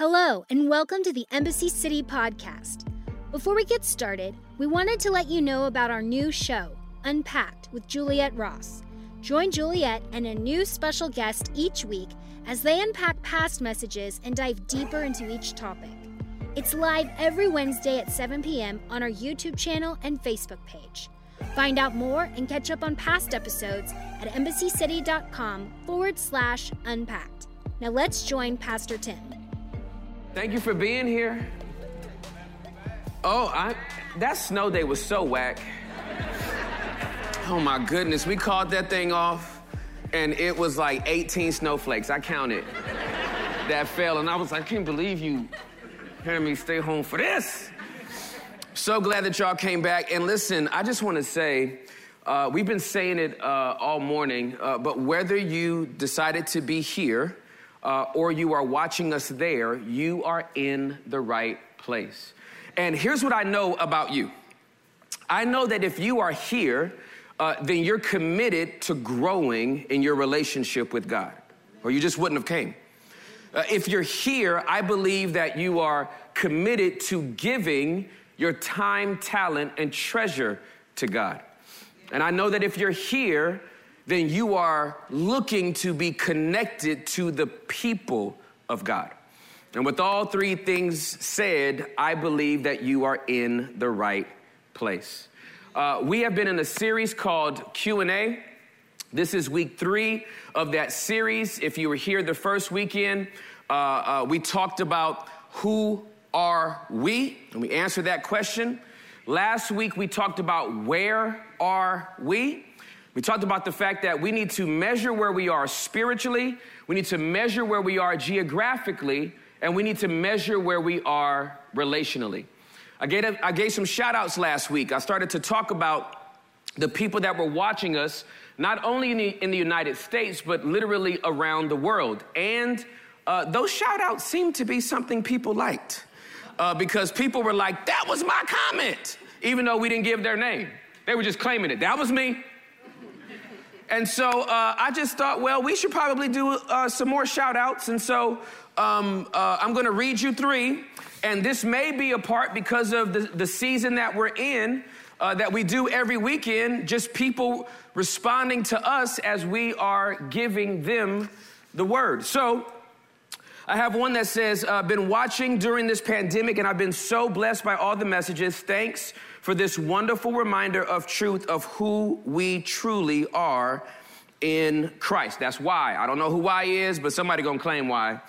Hello, and welcome to the Embassy City podcast. Before we get started, we wanted to let you know about our new show, Unpacked with Juliet Ross. Join Juliet and a new special guest each week as they unpack past messages and dive deeper into each topic. It's live every Wednesday at 7 p.m. on our YouTube channel and Facebook page. Find out more and catch up on past episodes at embassycity.com forward slash unpacked. Now let's join Pastor Tim. Thank you for being here. Oh, I, that snow day was so whack. Oh my goodness, we called that thing off and it was like 18 snowflakes. I counted that fell and I was like, I can't believe you had me stay home for this. So glad that y'all came back. And listen, I just want to say, uh, we've been saying it uh, all morning, uh, but whether you decided to be here uh, or you are watching us there, you are in the right place. And here's what I know about you I know that if you are here, uh, then you're committed to growing in your relationship with God, or you just wouldn't have came. Uh, if you're here, I believe that you are committed to giving your time, talent, and treasure to God. And I know that if you're here, then you are looking to be connected to the people of God. And with all three things said, I believe that you are in the right place. Uh, we have been in a series called Q&A. This is week three of that series. If you were here the first weekend, uh, uh, we talked about who are we, and we answered that question. Last week, we talked about where are we. We talked about the fact that we need to measure where we are spiritually, we need to measure where we are geographically, and we need to measure where we are relationally. I gave, I gave some shout outs last week. I started to talk about the people that were watching us, not only in the, in the United States, but literally around the world. And uh, those shout outs seemed to be something people liked uh, because people were like, that was my comment, even though we didn't give their name. They were just claiming it. That was me. And so uh, I just thought, well, we should probably do uh, some more shout outs. And so um, uh, I'm going to read you three. And this may be a part because of the, the season that we're in uh, that we do every weekend, just people responding to us as we are giving them the word. So I have one that says, uh, been watching during this pandemic and I've been so blessed by all the messages. Thanks for this wonderful reminder of truth of who we truly are in Christ. That's why. I don't know who why is, but somebody gonna claim why.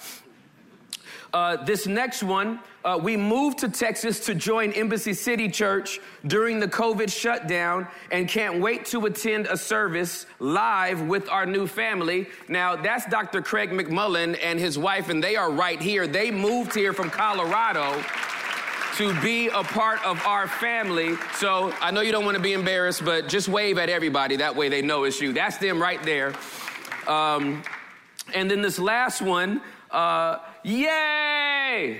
Uh, this next one, uh, we moved to Texas to join Embassy City Church during the COVID shutdown and can't wait to attend a service live with our new family. Now, that's Dr. Craig McMullen and his wife, and they are right here. They moved here from Colorado to be a part of our family. So I know you don't want to be embarrassed, but just wave at everybody. That way they know it's you. That's them right there. Um, and then this last one, uh, Yay!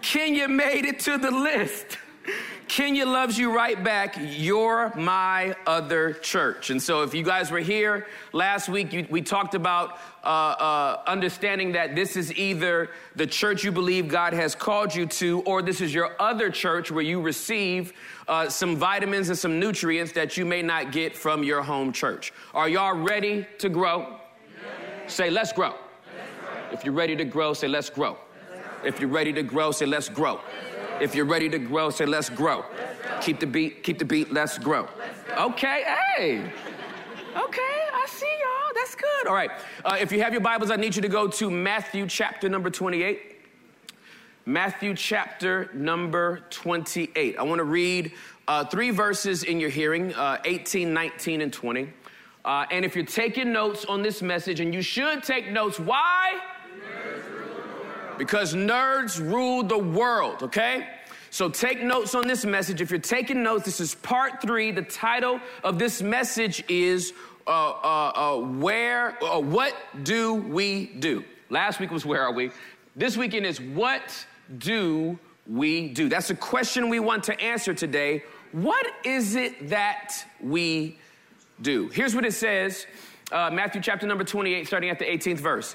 Kenya made it to the list. Kenya loves you right back. You're my other church. And so, if you guys were here last week, you, we talked about uh, uh, understanding that this is either the church you believe God has called you to, or this is your other church where you receive uh, some vitamins and some nutrients that you may not get from your home church. Are y'all ready to grow? Yes. Say, let's grow. If you're ready to grow, say, let's grow. If you're ready to grow, say, let's grow. If you're ready to grow, say, let's grow. Keep the beat, keep the beat, let's grow. Okay, hey. Okay, I see y'all. That's good. All right. Uh, if you have your Bibles, I need you to go to Matthew chapter number 28. Matthew chapter number 28. I want to read uh, three verses in your hearing uh, 18, 19, and 20. Uh, and if you're taking notes on this message, and you should take notes, why? Because nerds rule the world, okay? So take notes on this message. If you're taking notes, this is part three. The title of this message is uh, uh, uh, Where, uh, What Do We Do? Last week was Where Are We? This weekend is What Do We Do? That's a question we want to answer today. What is it that we do? Here's what it says Uh, Matthew chapter number 28, starting at the 18th verse.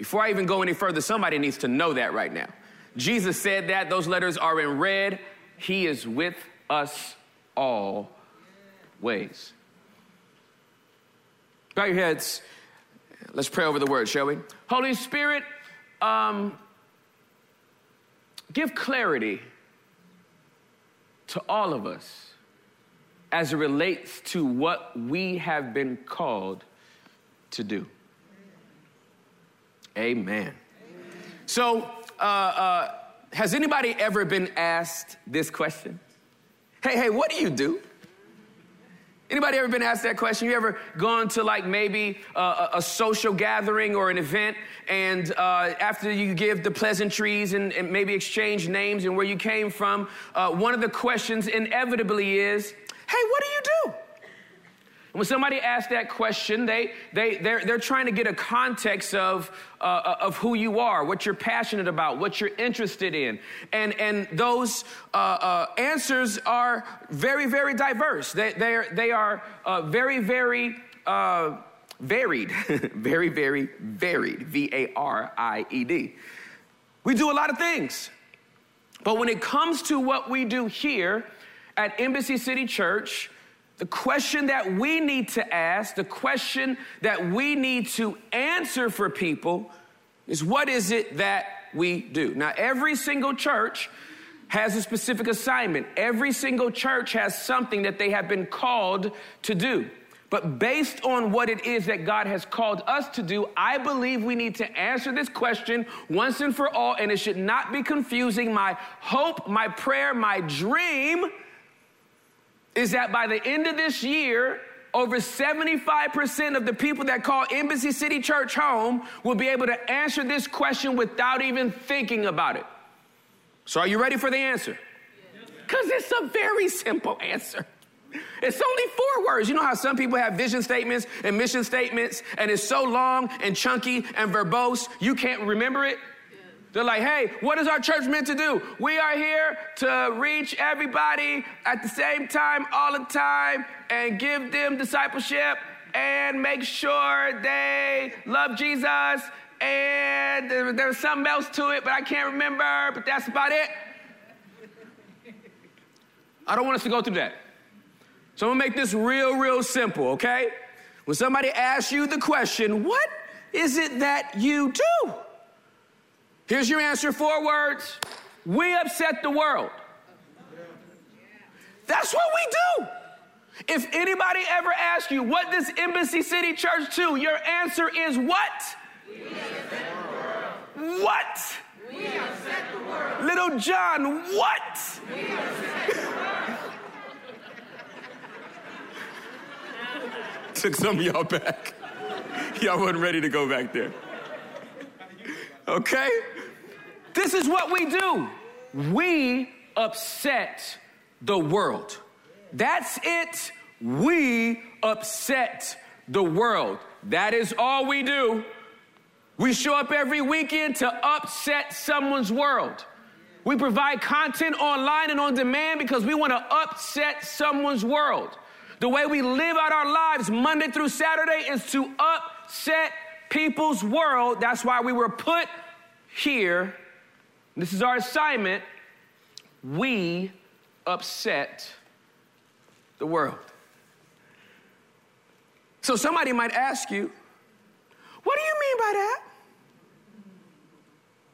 Before I even go any further, somebody needs to know that right now. Jesus said that, those letters are in red. He is with us all ways. Bow your heads. Let's pray over the word, shall we? Holy Spirit, um, give clarity to all of us as it relates to what we have been called to do. Amen. Amen. So, uh, uh, has anybody ever been asked this question? Hey, hey, what do you do? Anybody ever been asked that question? You ever gone to like maybe uh, a, social gathering or an event, and uh, after you give the pleasantries and, and, maybe exchange names and where you came from, uh, one of the questions inevitably is, "Hey, what do you do?" When somebody asks that question, they, they, they're, they're trying to get a context of, uh, of who you are, what you're passionate about, what you're interested in. And, and those uh, uh, answers are very, very diverse. They, they're, they are uh, very, very uh, varied. very, very varied. V A R I E D. We do a lot of things. But when it comes to what we do here at Embassy City Church, the question that we need to ask, the question that we need to answer for people is what is it that we do? Now, every single church has a specific assignment. Every single church has something that they have been called to do. But based on what it is that God has called us to do, I believe we need to answer this question once and for all, and it should not be confusing. My hope, my prayer, my dream is that by the end of this year, over 75% of the people that call Embassy City Church home will be able to answer this question without even thinking about it. So, are you ready for the answer? Because it's a very simple answer. It's only four words. You know how some people have vision statements and mission statements, and it's so long and chunky and verbose, you can't remember it? They're like, hey, what is our church meant to do? We are here to reach everybody at the same time, all the time, and give them discipleship and make sure they love Jesus. And there's something else to it, but I can't remember, but that's about it. I don't want us to go through that. So I'm gonna make this real, real simple, okay? When somebody asks you the question, what is it that you do? Here's your answer four words We upset the world. That's what we do. If anybody ever asks you, what does Embassy City Church do? Your answer is what? What? Lil Jon, what? Took some of y'all back. Y'all wasn't ready to go back there. Okay? This is what we do. We upset the world. That's it. We upset the world. That is all we do. We show up every weekend to upset someone's world. We provide content online and on demand because we want to upset someone's world. The way we live out our lives Monday through Saturday is to upset people's world. That's why we were put here this is our assignment. We upset the world. So somebody might ask you, what do you mean by that?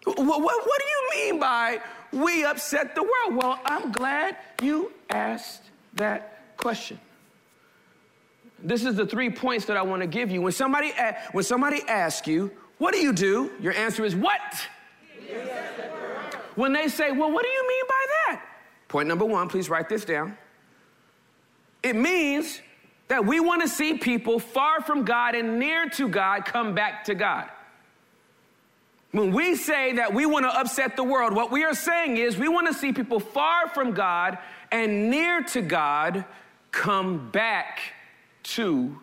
What, what, what, do you mean by we upset the world? Well, I'm glad you asked that question. This is the three points that I want to give you. When somebody, when somebody asks you, what do you do? Your answer is what? When they say, well, what do you mean by that? Point number one, please write this down. It means that we want to see people far from God and near to God come back to God. When we say that we want to upset the world, what we are saying is we want to see people far from God and near to God come back to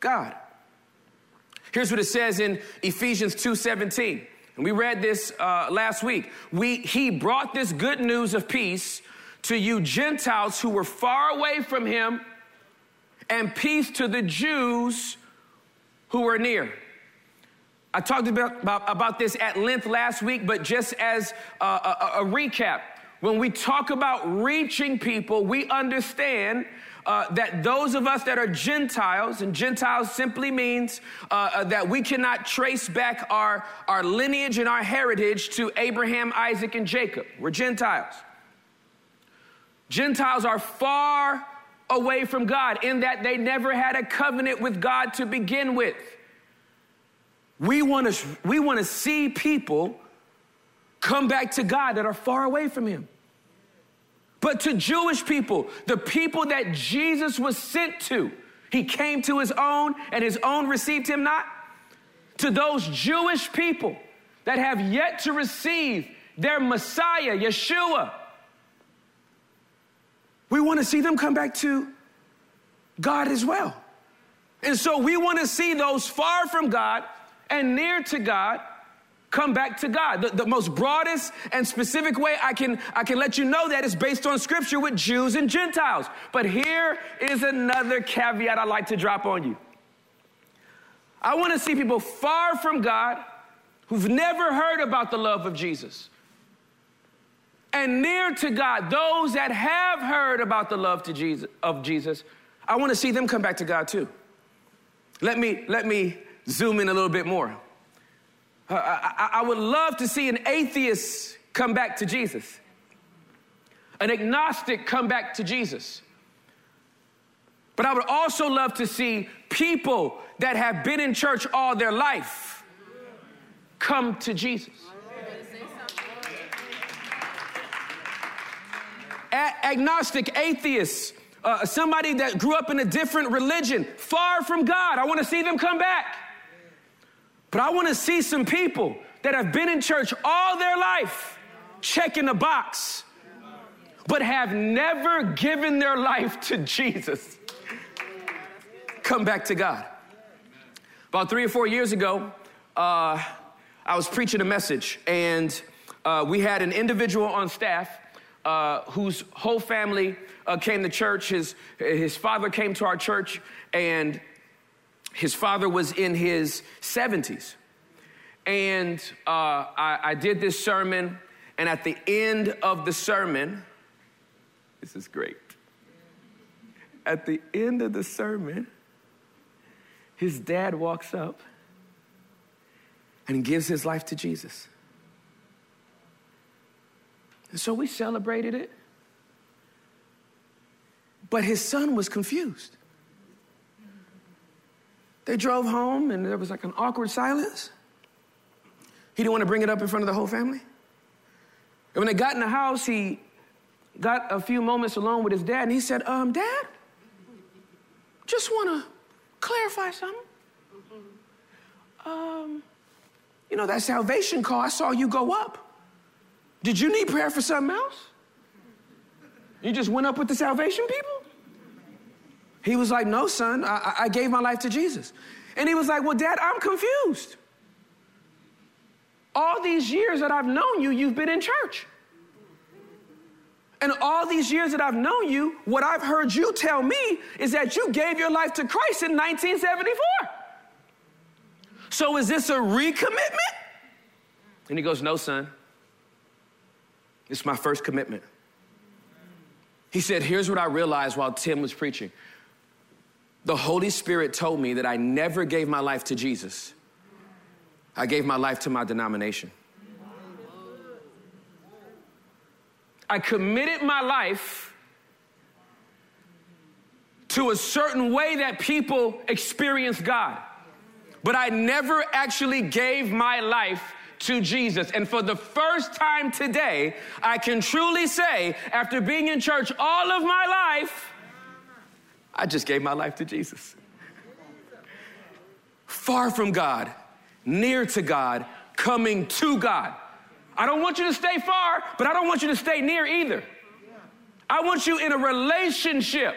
God. Here's what it says in Ephesians 2:17. And we read this uh, last week. We, he brought this good news of peace to you Gentiles who were far away from him, and peace to the Jews who were near. I talked about, about, about this at length last week, but just as a, a, a recap, when we talk about reaching people, we understand uh, that those of us that are Gentiles, and Gentiles simply means uh, uh, that we cannot trace back our, our lineage and our heritage to Abraham, Isaac, and Jacob. We're Gentiles. Gentiles are far away from God in that they never had a covenant with God to begin with. We want to we want to see people come back to God that are far away from him. But to Jewish people, the people that Jesus was sent to, he came to his own and his own received him not. To those Jewish people that have yet to receive their Messiah, Yeshua, we want to see them come back to God as well. And so we want to see those far from God and near to God come back to God. The, the, most broadest and specific way I can, I can let you know that is based on scripture with Jews and Gentiles. But here is another caveat I'd like to drop on you. I want to see people far from God who've never heard about the love of Jesus. And near to God, those that have heard about the love to Jesus, of Jesus, I want to see them come back to God too. Let me, let me zoom in a little bit more. Uh, I, I would love to see an atheist come back to Jesus, an agnostic come back to Jesus. But I would also love to see people that have been in church all their life come to Jesus. A- agnostic, atheist, uh, somebody that grew up in a different religion, far from God. I want to see them come back. But I want to see some people that have been in church all their life, checking the box, but have never given their life to Jesus. Come back to God. About three or four years ago, uh, I was preaching a message, and uh, we had an individual on staff uh, whose whole family uh, came to church. His, his father came to our church, and his father was in his 70s. And uh, I, I did this sermon, and at the end of the sermon, this is great. At the end of the sermon, his dad walks up and gives his life to Jesus. And so we celebrated it. But his son was confused. They drove home and there was like an awkward silence. He didn't want to bring it up in front of the whole family. And when they got in the house, he got a few moments alone with his dad and he said, Um, Dad, just want to clarify something. Um, you know, that salvation call, I saw you go up. Did you need prayer for something else? You just went up with the salvation people? He was like, No, son, I, I gave my life to Jesus. And he was like, Well, Dad, I'm confused. All these years that I've known you, you've been in church. And all these years that I've known you, what I've heard you tell me is that you gave your life to Christ in 1974. So is this a recommitment? And he goes, No, son. It's my first commitment. He said, Here's what I realized while Tim was preaching. The Holy Spirit told me that I never gave my life to Jesus. I gave my life to my denomination. I committed my life to a certain way that people experience God. But I never actually gave my life to Jesus. And for the first time today, I can truly say, after being in church all of my life, I just gave my life to Jesus. Far from God, near to God, coming to God. I don't want you to stay far, but I don't want you to stay near either. I want you in a relationship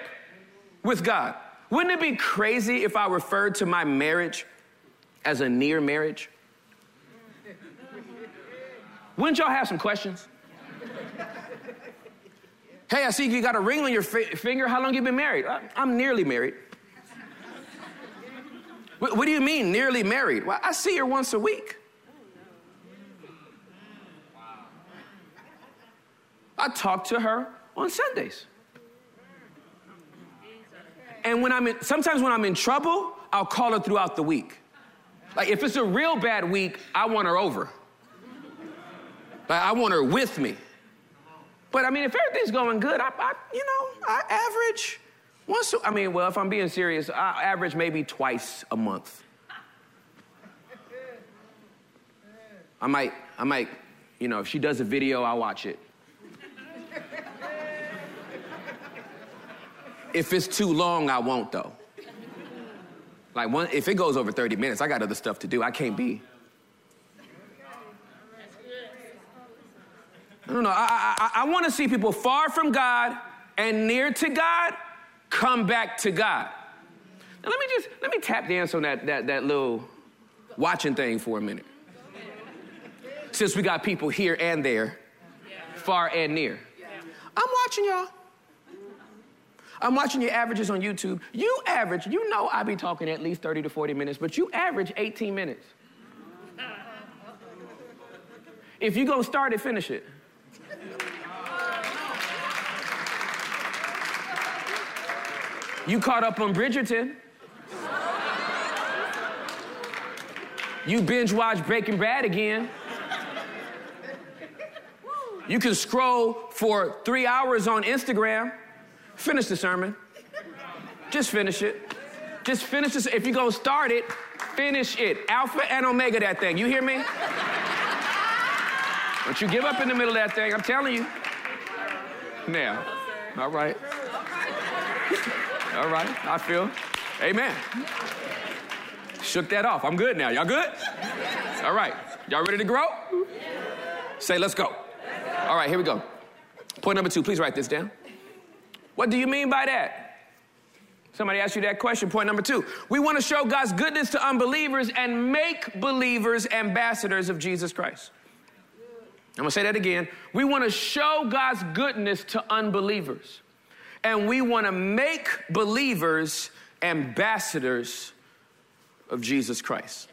with God. Wouldn't it be crazy if I referred to my marriage as a near marriage? Wouldn't y'all have some questions? Hey, I see you got a ring on your fi- finger. How long you been married? Uh, I'm nearly married. what, what do you mean, nearly married? Well, I see her once a week. I talk to her on Sundays. And when I'm in, sometimes when I'm in trouble, I'll call her throughout the week. Like if it's a real bad week, I want her over. Like I want her with me. But I mean, if everything's going good, I, I you know, I average once. I mean, well, if I'm being serious, I average maybe twice a month. I might, I might, you know, if she does a video, I'll watch it. If it's too long, I won't though. Like one, if it goes over 30 minutes, I got other stuff to do. I can't be. I don't know. I, I, I want to see people far from God and near to God come back to God. Now let me just let me tap dance on that that that little watching thing for a minute. Since we got people here and there, far and near. I'm watching y'all. I'm watching your averages on YouTube. You average, you know I be talking at least 30 to 40 minutes, but you average 18 minutes. If you go start it, finish it. You caught up on Bridgerton. You binge watch Breaking Bad again. You can scroll for three hours on Instagram. Finish the sermon. Just finish it. Just finish this. If you're going to start it, finish it. Alpha and Omega that thing. You hear me? Don't you give up in the middle of that thing. I'm telling you. Now. All right. All right. I feel. Amen. Shook that off. I'm good now. Y'all good? All right. Y'all ready to grow? Say, let's go. All right, here we go. Point number two, please write this down. What do you mean by that? Somebody asked you that question. Point number two. We want to show God's goodness to unbelievers and make believers ambassadors of Jesus Christ. I'm to say that again. We want to show God's goodness to unbelievers. And we want to make believers ambassadors of Jesus Christ.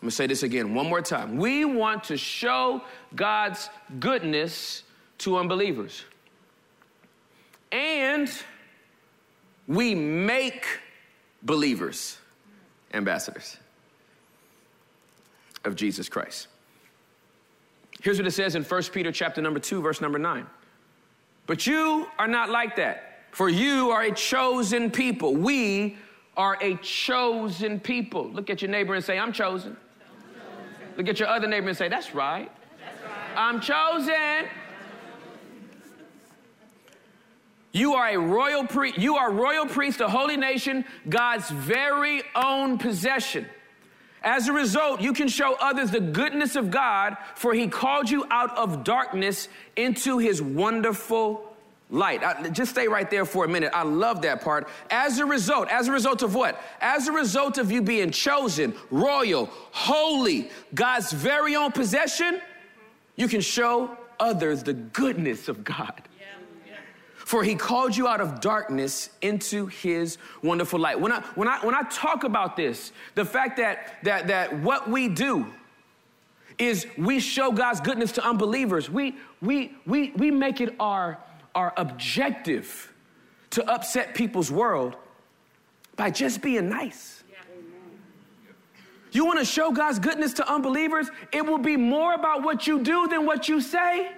I'm to say this again one more time. We want to show God's goodness to unbelievers and we make believers ambassadors of Jesus Christ. Here's what it says in 1 Peter chapter number 2 verse number 9. But you are not like that, for you are a chosen people. We are a chosen people. Look at your neighbor and say, I'm chosen. Look at your other neighbor and say, That's right. I'm chosen. You are a royal priest. You are royal priest, a holy nation, God's very own possession. As a result, you can show others the goodness of God, for he called you out of darkness into his wonderful light. I, just stay right there for a minute. I love that part. As a result, as a result of what? As a result of you being chosen, royal, holy, God's very own possession, you can show others the goodness of God. For he called you out of darkness into his wonderful light. When I, when I, when I talk about this, the fact that, that, that what we do is we show God's goodness to unbelievers, we, we, we, we make it our, our objective to upset people's world by just being nice. You want to show God's goodness to unbelievers? It will be more about what you do than what you say.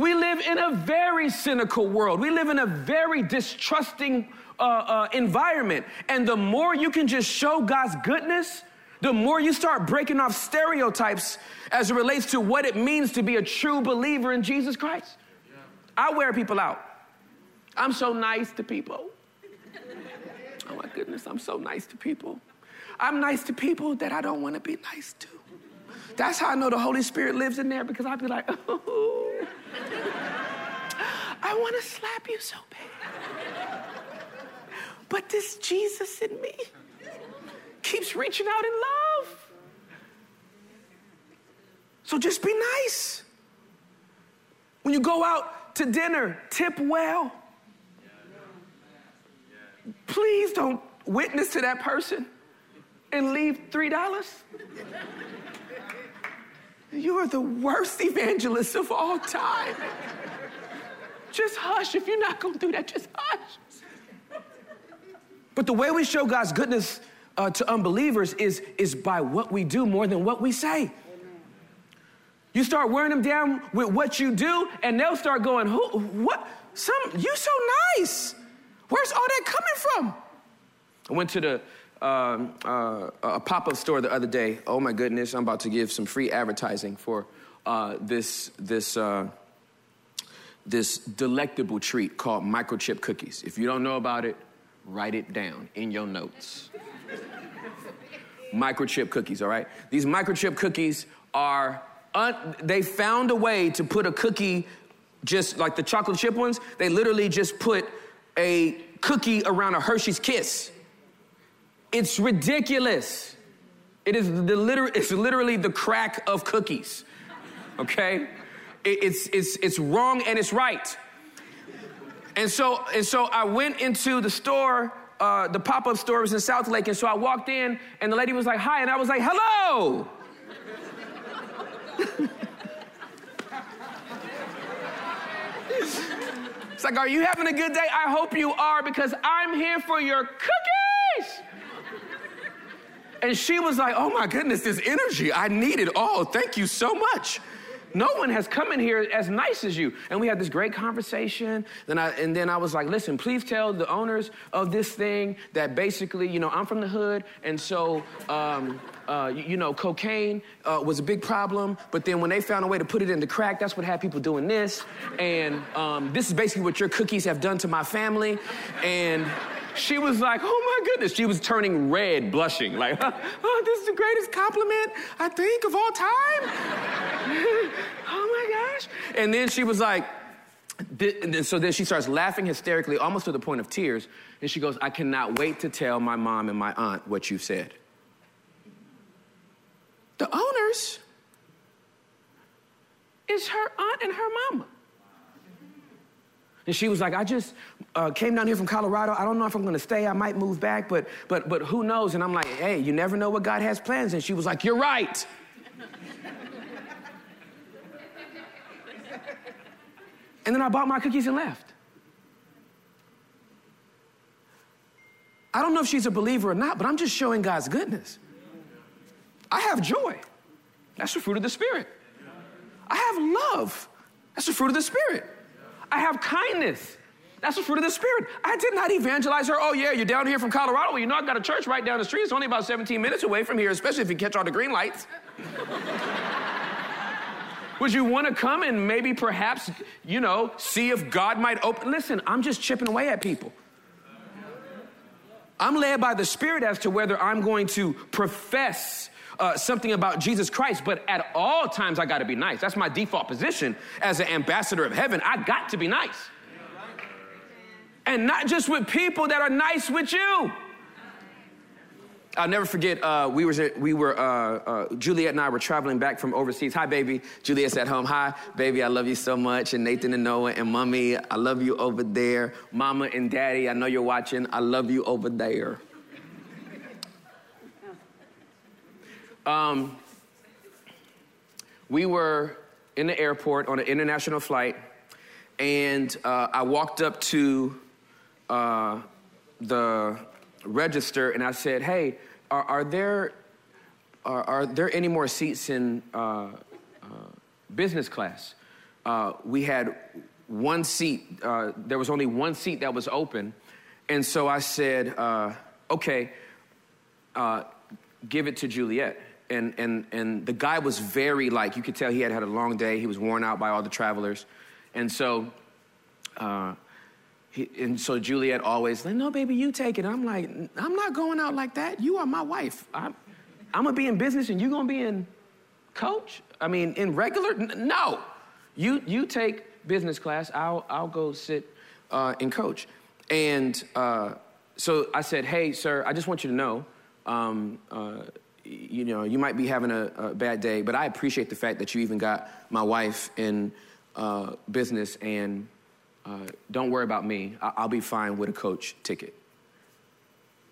We live in a very cynical world. We live in a very distrusting uh, uh, environment. And the more you can just show God's goodness, the more you start breaking off stereotypes as it relates to what it means to be a true believer in Jesus Christ. I wear people out. I'm so nice to people. Oh my goodness, I'm so nice to people. I'm nice to people that I don't want to be nice to. That's how I know the Holy Spirit lives in there because I'd be like, oh, I want to slap you so bad. But this Jesus in me keeps reaching out in love. So just be nice. When you go out to dinner, tip well. Please don't witness to that person and leave $3. You are the worst evangelist of all time. Just hush. If you're not going to do that, just hush. But the way we show God's goodness uh, to unbelievers is, is by what we do more than what we say. You start wearing them down with what you do, and they'll start going, Who, what? Some, you so nice. Where's all that coming from? I went to the uh, uh, a pop-up store the other day. Oh my goodness, I'm about to give some free advertising for uh, this this uh, this delectable treat called microchip cookies. If you don't know about it, write it down in your notes. microchip cookies, all right? These microchip cookies are un- they found a way to put a cookie just like the chocolate chip ones. They literally just put a cookie around a Hershey's Kiss. It's ridiculous. It is the liter- it's literally the crack of cookies. Okay? It, it's, it's, it's wrong and it's right. And so, and so I went into the store, uh, the pop up store was in South Lake. And so I walked in, and the lady was like, Hi. And I was like, Hello. it's like, Are you having a good day? I hope you are because I'm here for your cookies. And she was like, Oh my goodness, this energy, I need it all. Thank you so much. No one has come in here as nice as you. And we had this great conversation. Then I, and then I was like, listen, please tell the owners of this thing that basically, you know, I'm from the hood. And so, um, uh, you, know, cocaine uh, was a big problem. But then when they found a way to put it into crack, that's what had people doing this. And um, this is basically what your cookies have done to my family. And she was like, oh my goodness. She was turning red, blushing, like, oh, this is the greatest compliment I think of all time. oh my gosh. And then she was like, so then she starts laughing hysterically, almost to the point of tears. And she goes, I cannot wait to tell my mom and my aunt what you said. The owners is her aunt and her mama. And she was like, I just uh, came down here from Colorado. I don't know if I'm going to stay. I might move back, but, but, but who knows? And I'm like, hey, you never know what God has plans. And she was like, you're right. and then I bought my cookies and left. I don't know if she's a believer or not, but I'm just showing God's goodness. I have joy. That's the fruit of the Spirit. I have love. That's the fruit of the Spirit. I have kindness. That's the fruit of the Spirit. I did not evangelize her. Oh, yeah, you're down here from Colorado. Well, you know, I've got a church right down the street. It's only about 17 minutes away from here, especially if you catch all the green lights. Would you want to come and maybe perhaps, you know, see if God might open? Listen, I'm just chipping away at people. I'm led by the Spirit as to whether I'm going to profess uh, something about Jesus Christ, but at all times I got to be nice. That's my default position as an ambassador of heaven. I got to be nice. And not just with people that are nice with you. I'll never forget, uh, we, were, we were, uh, uh, Juliet and I were traveling back from overseas. Hi, baby. Juliet's at home. Hi, baby, I love you so much. And Nathan and Noah and mommy, I love you over there. Mama and daddy, I know you're watching. I love you over there. Um, we were in the airport on an international flight, and uh, I walked up to uh, the register and I said, "Hey, are, are there are, are, there any more seats in uh, uh business class?" Uh, we had one seat. Uh, there was only one seat that was open, and so I said, "Okay, give it to Juliet." And, and, and the guy was very like, you could tell he had had a long day. He was worn out by all the travelers. And so uh, he, and so Juliet always like, no, baby, you take it. I'm like, I'm not going out like that. You are my wife. I'm, I'm gonna be in business and you're gonna be in coach. I mean, in regular. N- no, you you take business class. I'll I'll go sit uh, in coach. And uh, so I said, hey, sir, I just want you to know. Um, uh, you know, you might be having a, a, bad day, but I appreciate the fact that you even got my wife in uh, business and uh, don't worry about me. I- I'll be fine with a coach ticket.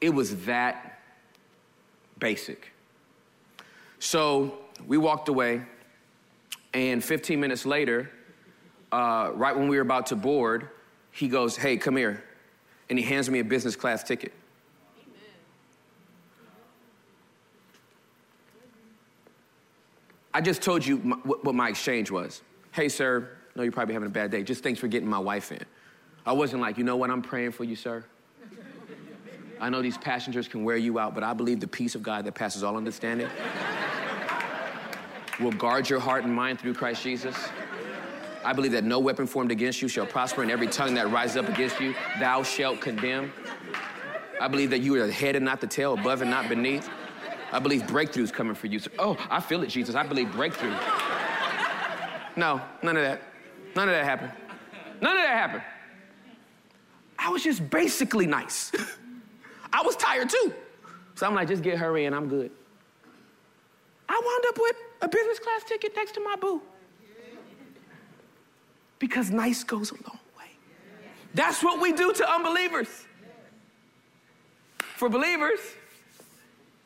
It was that basic. So we walked away, and 15 minutes later, uh, right when we were about to board, he goes, Hey, come here. And he hands me a business class ticket. I just told you my, what my exchange was. Hey, sir, no, you're probably having a bad day. Just thanks for getting my wife in. I wasn't like, you know what, I'm praying for you, sir. I know these passengers can wear you out, but I believe the peace of God that passes all understanding will guard your heart and mind through Christ Jesus. I believe that no weapon formed against you shall prosper, and every tongue that rises up against you, thou shalt condemn. I believe that you are the head and not the tail, above and not beneath. I believe breakthroughs coming for you. Oh, I feel it, Jesus. I believe breakthrough. No, none of that. None of that happened. None of that happened. I was just basically nice. I was tired too. So I'm like, just get her in, I'm good. I wound up with a business class ticket next to my boo. Because nice goes a long way. That's what we do to unbelievers. For believers,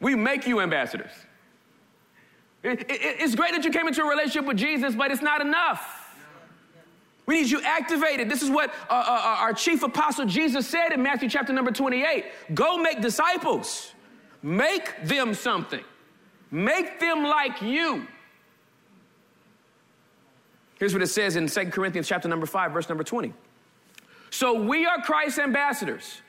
we make you ambassadors. It, it, it's great that you came into a relationship with Jesus, but it's not enough. We need you activated. This is what uh, uh, uh, our chief apostle Jesus said in Matthew chapter number 28 Go make disciples, make them something, make them like you. Here's what it says in 2 Corinthians chapter number 5, verse number 20. So we are Christ's ambassadors.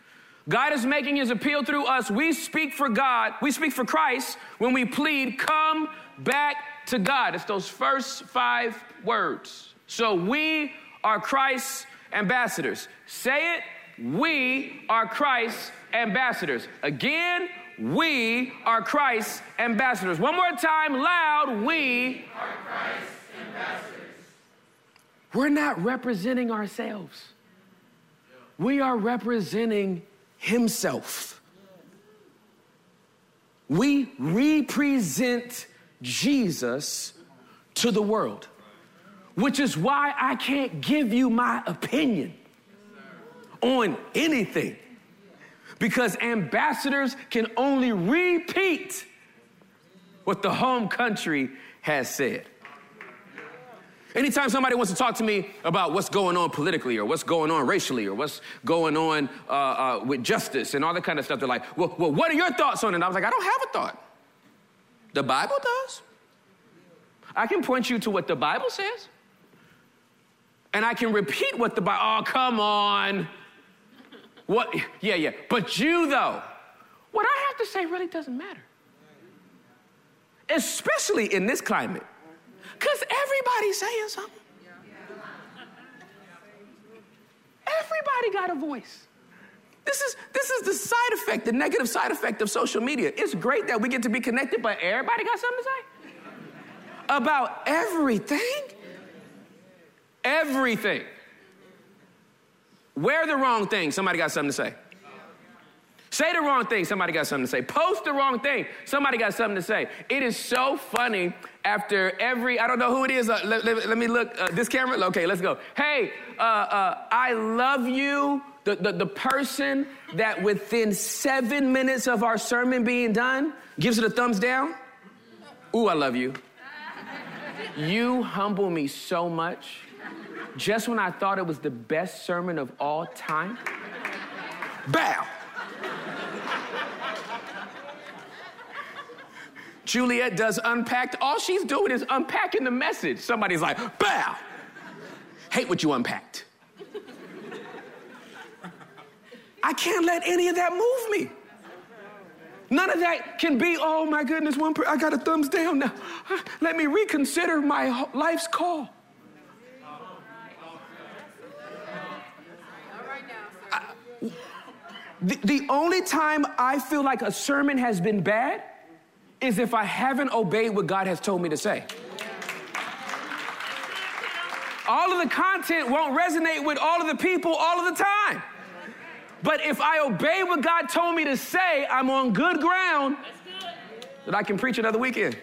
God is making his appeal through us. We speak for God, we speak for Christ when we plead, come back to God. It's those first five words. So we are Christ's ambassadors. Say it, we are Christ's ambassadors. Again, we are Christ's ambassadors. One more time, loud, we are Christ's ambassadors. We're not representing ourselves. We are representing Himself. We represent Jesus to the world, which is why I can't give you my opinion on anything. Because ambassadors can only repeat what the home country has said. Anytime somebody wants to talk to me about what's going on politically or what's going on racially or what's going on uh, uh, with justice and all that kind of stuff, they're like, well, well, what are your thoughts on it? And I was like, I don't have a thought. The Bible does. I can point you to what the Bible says. And I can repeat what the Bible, oh, come on. What, yeah, yeah. But you, though, what I have to say really doesn't matter. Especially in this climate. Because everybody's saying something. Everybody got a voice. This is, this is the side effect, the negative side effect of social media. It's great that we get to be connected, but everybody got something to say about everything. Everything. Wear the wrong thing, somebody got something to say. Say the wrong thing, somebody got something to say. Post the wrong thing, somebody got something to say. It is so funny after every, I don't know who it is. Uh, let, let, let, me look. Uh, this camera? Okay, let's go. Hey, uh, uh, I love you. The, the, the person that within seven minutes of our sermon being done gives it a thumbs down. Ooh, I love you. You humble me so much. Just when I thought it was the best sermon of all time, bow. Juliet does unpacked. All she's doing is unpacking the message. Somebody's like, bow. Hate what you unpacked. I can't let any of that move me. None of that can be, oh my goodness, one per- I got a thumbs down now. Let me reconsider my life's call. The, the only time I feel like a sermon has been bad is if I haven't obeyed what God has told me to say. All of the content won't resonate with all of the people all of the time. But if I obey what God told me to say, I'm on good ground that I can preach another weekend.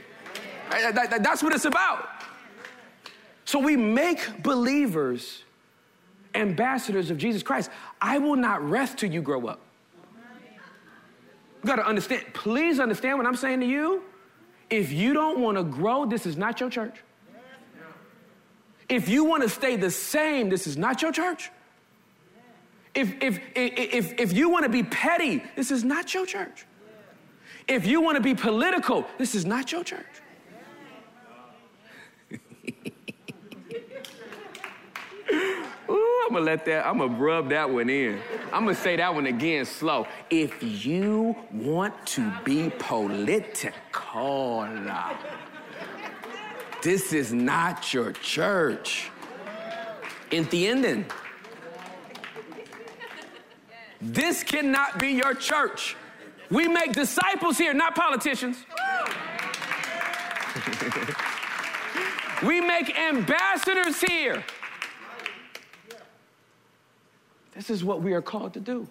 That's what it's about. So we make believers ambassadors of Jesus Christ. I will not rest till you grow up. You got to understand, please understand what I'm saying to you. If you don't want to grow, this is not your church. If you want to stay the same, this is not your church. If, if, if, if you want to be petty, this is not your church. If you want to be political, this is not your church. Ooh, I'm gonna let that, I'm gonna rub that one in. I'm gonna say that one again slow. If you want to be political, this is not your church. Entienden? This cannot be your church. We make disciples here, not politicians. we make ambassadors here. This is what we are called to do.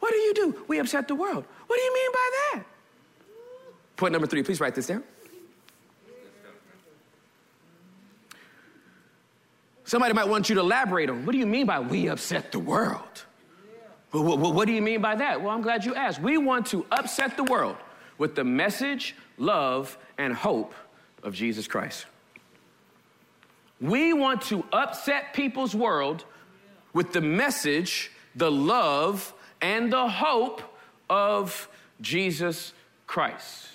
What do you do? We upset the world. What do you mean by that? Point number three, please write this down. Somebody might want you to elaborate on what do you mean by we upset the world? Well, what, what do you mean by that? Well, I'm glad you asked. We want to upset the world with the message, love, and hope of Jesus Christ. We want to upset people's world with the message, the love, and the hope of Jesus Christ.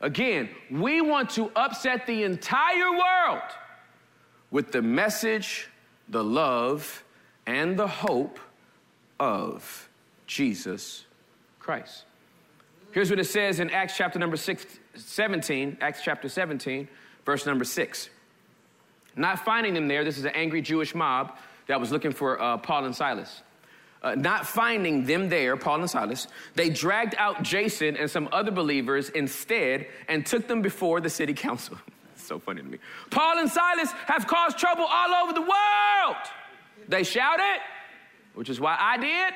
Again, we want to upset the entire world with the message, the love, and the hope of Jesus Christ. Here's what it says in Acts chapter number six, 17, Acts chapter 17, verse number 6. Not finding them there, this is an angry Jewish mob that was looking for uh, Paul and Silas. Uh, not finding them there, Paul and Silas, they dragged out Jason and some other believers instead and took them before the city council. so funny to me. Paul and Silas have caused trouble all over the world. They shouted, which is why I did.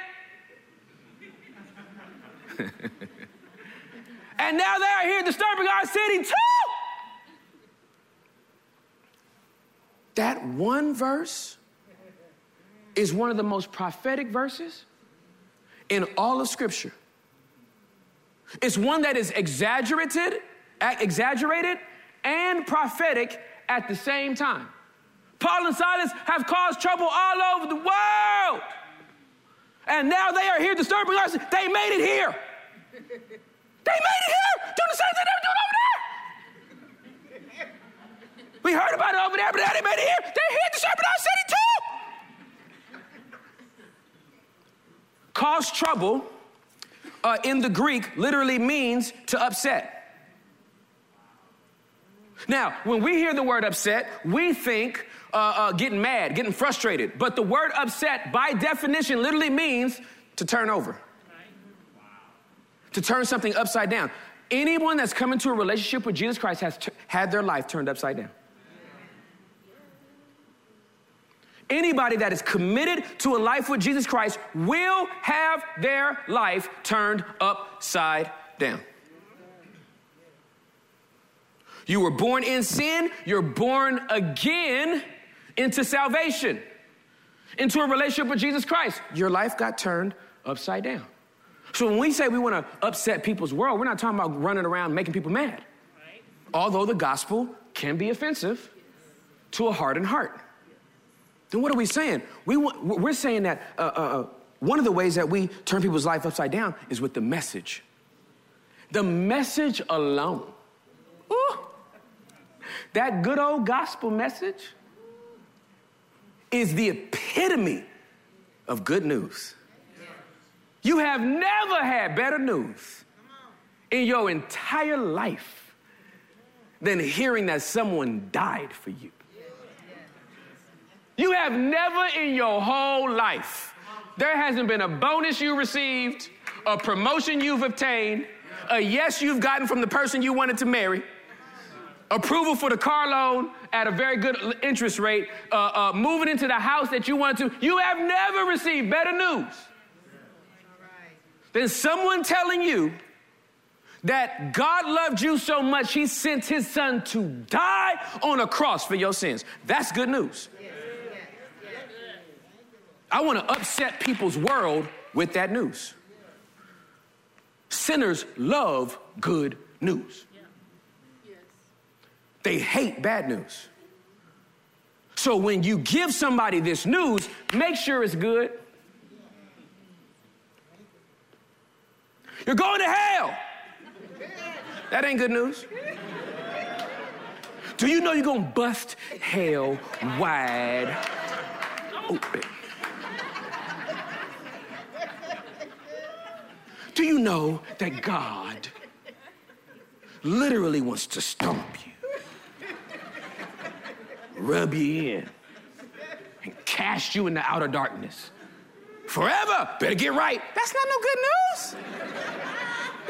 and now they are here disturbing our city too. That one verse is one of the most prophetic verses in all of Scripture. It's one that is exaggerated, exaggerated and prophetic at the same time. Paul and Silas have caused trouble all over the world. And now they are here disturbing us. They made it here. They made it here doing the same thing they were doing over there. We heard about it over there, but they made it here. They're here disturbing our city too. Cause trouble uh, in the Greek literally means to upset. Now, when we hear the word upset, we think uh, uh, getting mad, getting frustrated. But the word upset, by definition, literally means to turn over, to turn something upside down. Anyone that's come into a relationship with Jesus Christ has t- had their life turned upside down. Anybody that is committed to a life with Jesus Christ will have their life turned upside down. You were born in sin, you're born again into salvation, into a relationship with Jesus Christ. Your life got turned upside down. So when we say we want to upset people's world, we're not talking about running around making people mad. Although the gospel can be offensive to a hardened heart. Then what are we saying? We we're saying that uh, uh, uh, one of the ways that we turn people's life upside down is with the message. The message alone. Ooh, that good old gospel message is the epitome of good news. You have never had better news in your entire life than hearing that someone died for you. You have never in your whole life there hasn't been a bonus you received, a promotion you've obtained, a yes you've gotten from the person you wanted to marry, approval for the car loan at a very good interest rate, uh, uh, moving into the house that you wanted to. You have never received better news than someone telling you that God loved you so much, He sent His Son to die on a cross for your sins. That's good news. I want to upset people's world with that news. Sinners love good news. They hate bad news. So when you give somebody this news, make sure it's good. You're going to hell. That ain't good news. Do you know you're gonna bust hell wide open? Do you know that God literally wants to stomp you, rub you in, and cast you into outer darkness forever? Better get right. That's not no good news.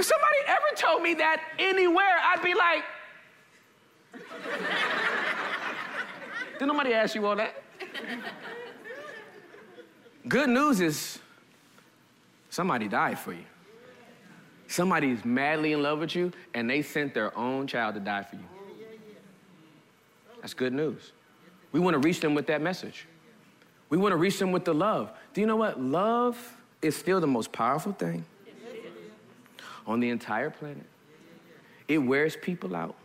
If somebody ever told me that anywhere, I'd be like, did nobody ask you all that? Good news is somebody died for you. Somebody's madly in love with you and they sent their own child to die for you. That's good news. We want to reach them with that message. We want to reach them with the love. Do you know what? Love is still the most powerful thing on the entire planet. It wears people out.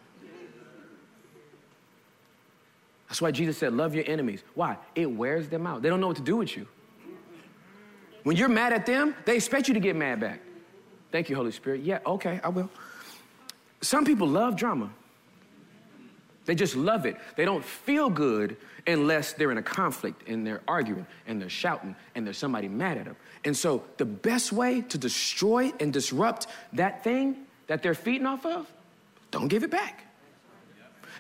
That's why Jesus said, Love your enemies. Why? It wears them out. They don't know what to do with you. When you're mad at them, they expect you to get mad back. Thank you, Holy Spirit. Yeah, okay, I will. Some people love drama. They just love it. They don't feel good unless they're in a conflict and they're arguing and they're shouting and there's somebody mad at them. And so, the best way to destroy and disrupt that thing that they're feeding off of, don't give it back.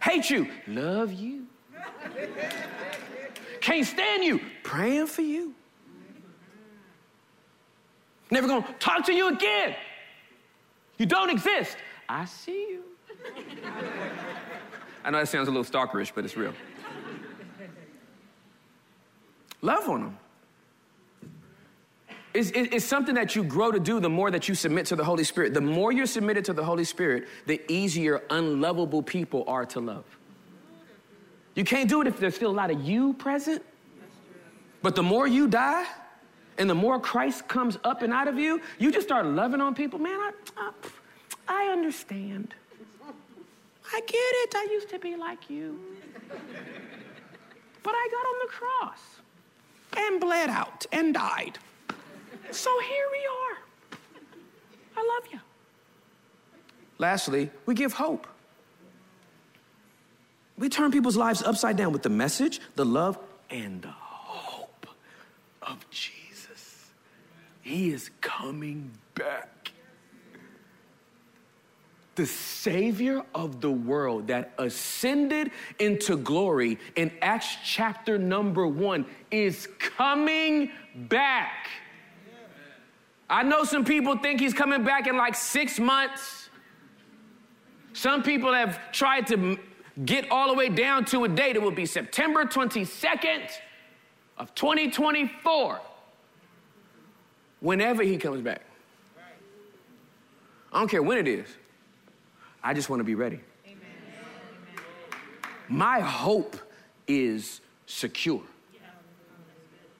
Hate you, love you. Can't stand you, praying for you. Never gonna talk to you again. You don't exist. I see you. I know that sounds a little stalkerish, but it's real. Love on them. It's, it's, something that you grow to do the more that you submit to the Holy Spirit. The more you're submitted to the Holy Spirit, the easier unlovable people are to love. You can't do it if there's still a lot of you present. But the more you die and the more Christ comes up and out of you, you just start loving on people. Man, I, I, I understand. I get it. I used to be like you. But I got on the cross and bled out and died. So here we are. I love you. Lastly, we give hope. We turn people's lives upside down with the message, the love, and the hope of Jesus. He is coming back. The Savior of the world that ascended into glory in Acts chapter number one is coming back. I know some people think he's coming back in like six months. Some people have tried to get all the way down to a date. It will be September 22nd of 2024. Whenever he comes back. I don't care when it is. I just want to be ready. Amen. My hope is secure.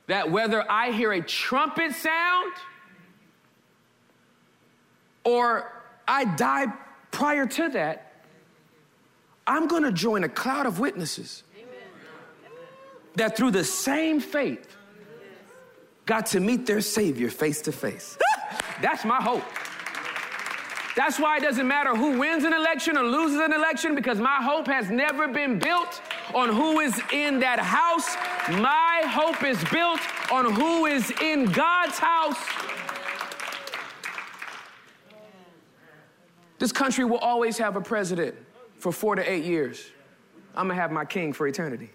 That whether I hear a trumpet sound, or I die prior to that, I'm going to join a cloud of witnesses that through the same faith got to meet their Savior face to face. That's my hope. That's why it doesn't matter who wins an election or loses an election because my hope has never been built on who is in that house. My hope is built on who is in God's house This country will always have a president for four to eight years. I'm gonna have my king for eternity.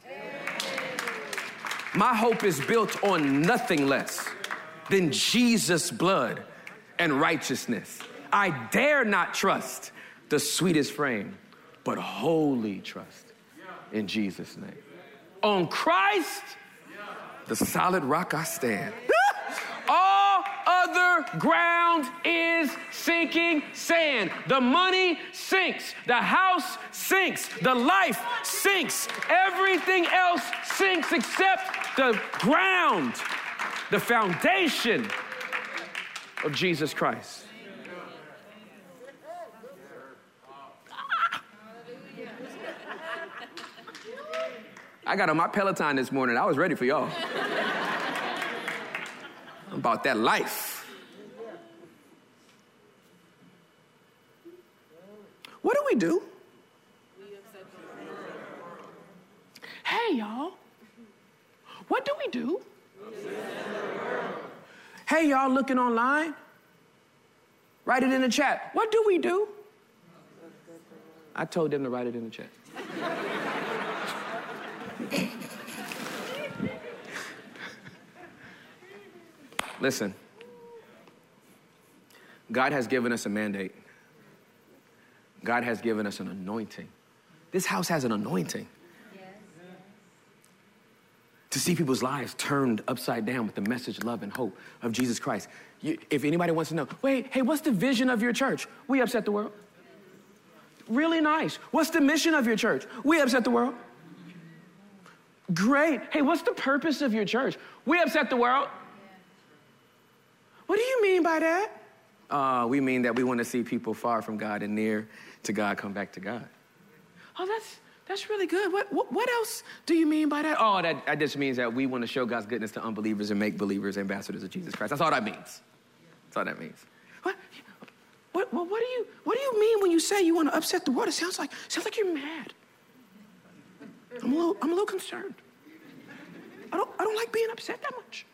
My hope is built on nothing less than Jesus' blood and righteousness. I dare not trust the sweetest frame, but wholly trust in Jesus' name. On Christ, the solid rock I stand. All other ground is sinking sand. The money sinks. The house sinks. The life sinks. Everything else sinks except the ground, the foundation of Jesus Christ. I got on my Peloton this morning. I was ready for y'all. about that life. What do we do? Hey, y'all. What do we do? Hey, y'all looking online? Write it in the chat. What do we do? I told them to write it in the chat. Listen, God has given us a mandate. God has given us an anointing. This house has an anointing to see people's lives turned upside down with the message, love, and hope of Jesus Christ. You, if anybody wants to know, wait, hey, what's the vision of your church? We upset the world. Really nice. What's the mission of your church? We upset the world. Great. Hey, what's the purpose of your church? We upset the world. What do you mean by that? Uh, we mean that we want to see people far from God and near to God come back to God. Oh, that's that's really good. What, what, what else do you mean by that? Oh, that, that just means that we want to show God's goodness to unbelievers and make believers ambassadors of Jesus Christ. That's all that means. That's all that means. What, what, what, what do you what do you mean when you say you want to upset the world? It sounds like sounds like you're mad. I'm a little I'm a little concerned. I don't I don't like being upset that much.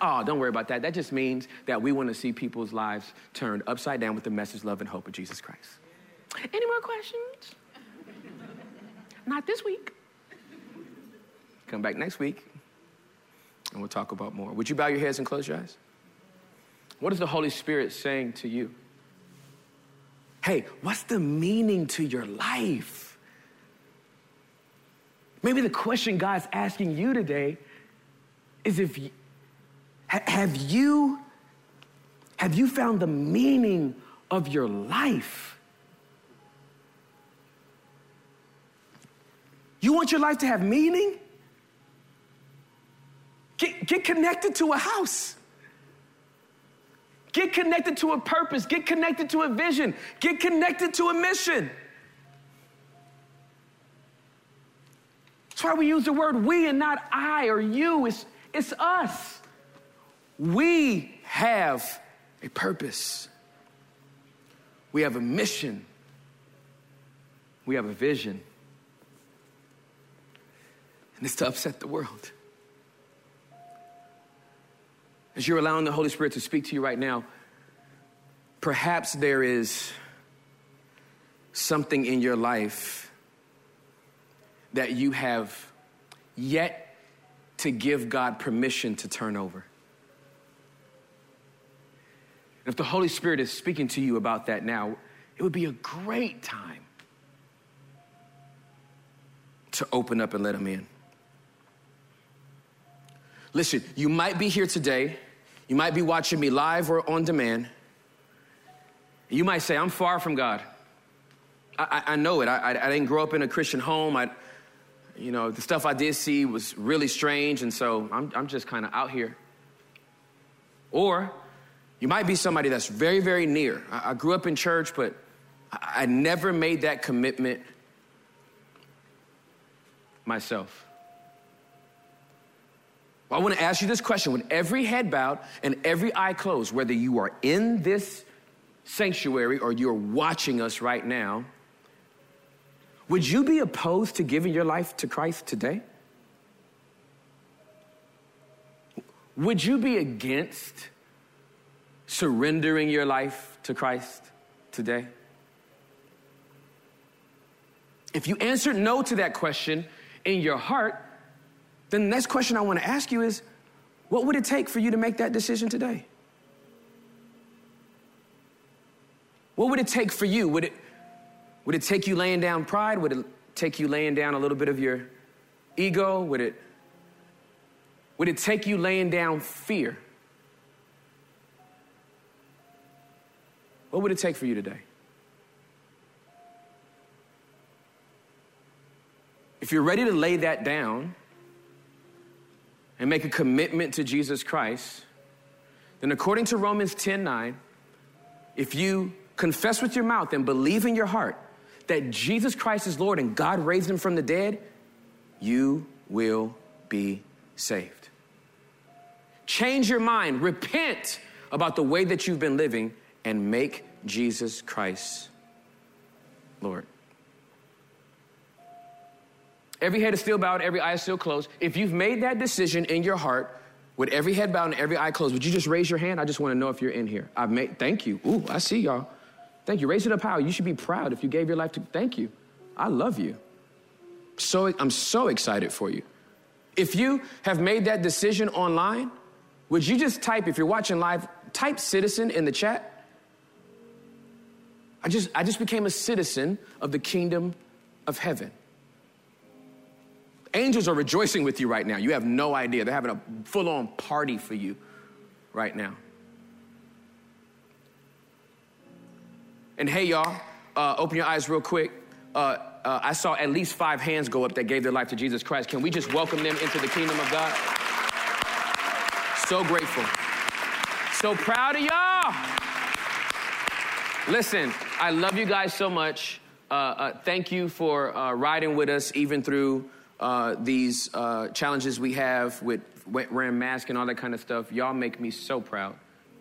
Oh, don't worry about that. That just means that we want to see people's lives turned upside down with the message, love, and hope of Jesus Christ. Any more questions? Not this week. Come back next week and we'll talk about more. Would you bow your heads and close your eyes? What is the Holy Spirit saying to you? Hey, what's the meaning to your life? Maybe the question God's asking you today is if have you, have you found the meaning of your life? You want your life to have meaning? Get, get connected to a house. Get connected to a purpose. Get connected to a vision. Get connected to a mission. That's why we use the word we and not I or you. It's, it's us. We have a purpose. We have a mission. We have a vision. And it's to upset the world. As you're allowing the Holy Spirit to speak to you right now, perhaps there is something in your life that you have yet to give God permission to turn over. And if the Holy Spirit is speaking to you about that now, it would be a great time to open up and let Him in. Listen, you might be here today, you might be watching me live or on demand. You might say, I'm far from God. I, I, I know it. I, I, didn't grow up in a Christian home. I, you know, the stuff I did see was really strange, and so I'm, I'm just kind of out here. Or you might be somebody that's very, very near. I, I grew up in church, but I, I never made that commitment myself. Well, I want to ask you this question with every head bowed and every eye closed, whether you are in this sanctuary or you're watching us right now, would you be opposed to giving your life to Christ today? Would you be against surrendering your life to Christ today? If you answered no to that question in your heart, then the next question I want to ask you is What would it take for you to make that decision today? What would it take for you? Would it, would it take you laying down pride? Would it take you laying down a little bit of your ego? Would it, would it take you laying down fear? What would it take for you today? If you're ready to lay that down and make a commitment to Jesus Christ, then according to Romans 10 9, if you confess with your mouth and believe in your heart that Jesus Christ is Lord and God raised him from the dead, you will be saved. Change your mind, repent about the way that you've been living, and make Jesus Christ Lord. Every head is still bowed, every eye is still closed. If you've made that decision in your heart, with every head bowed and every eye closed, would you just raise your hand? I just want to know if you're in here. I've made, thank you. Ooh, I see y'all. Thank you. Raise it up high. You should be proud if you gave your life to, thank you. I love you. So, I'm so excited for you. If you have made that decision online, would you just type, if you're watching live, type citizen in the chat? I just, I just became a citizen of the kingdom of heaven. Angels are rejoicing with you right now. You have no idea. They're having a full on party for you right now. And hey, y'all, uh, open your eyes real quick. Uh, uh, I saw at least five hands go up that gave their life to Jesus Christ. Can we just welcome them into the kingdom of God? So grateful. So proud of y'all. Listen, I love you guys so much. Uh, uh, thank you for uh, riding with us even through uh, these uh, challenges we have with wearing masks and all that kind of stuff. Y'all make me so proud.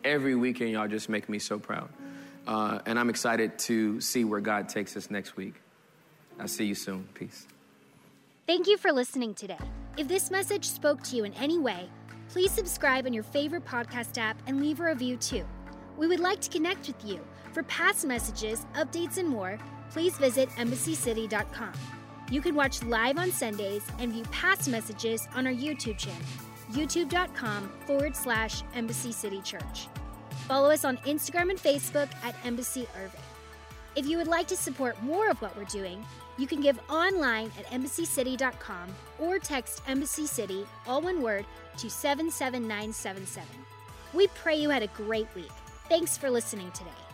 Every weekend, y'all just make me so proud. Uh, and I'm excited to see where God takes us next week. I'll see you soon. Peace. Thank you for listening today. If this message spoke to you in any way, please subscribe on your favorite podcast app and leave a review too. We would like to connect with you. For past messages, updates, and more, please visit embassycity.com. You can watch live on Sundays and view past messages on our YouTube channel, youtube.com forward slash Embassy City Church. Follow us on Instagram and Facebook at Embassy Irving. If you would like to support more of what we're doing, you can give online at embassycity.com or text Embassy City, all one word, to 77977. We pray you had a great week. Thanks for listening today.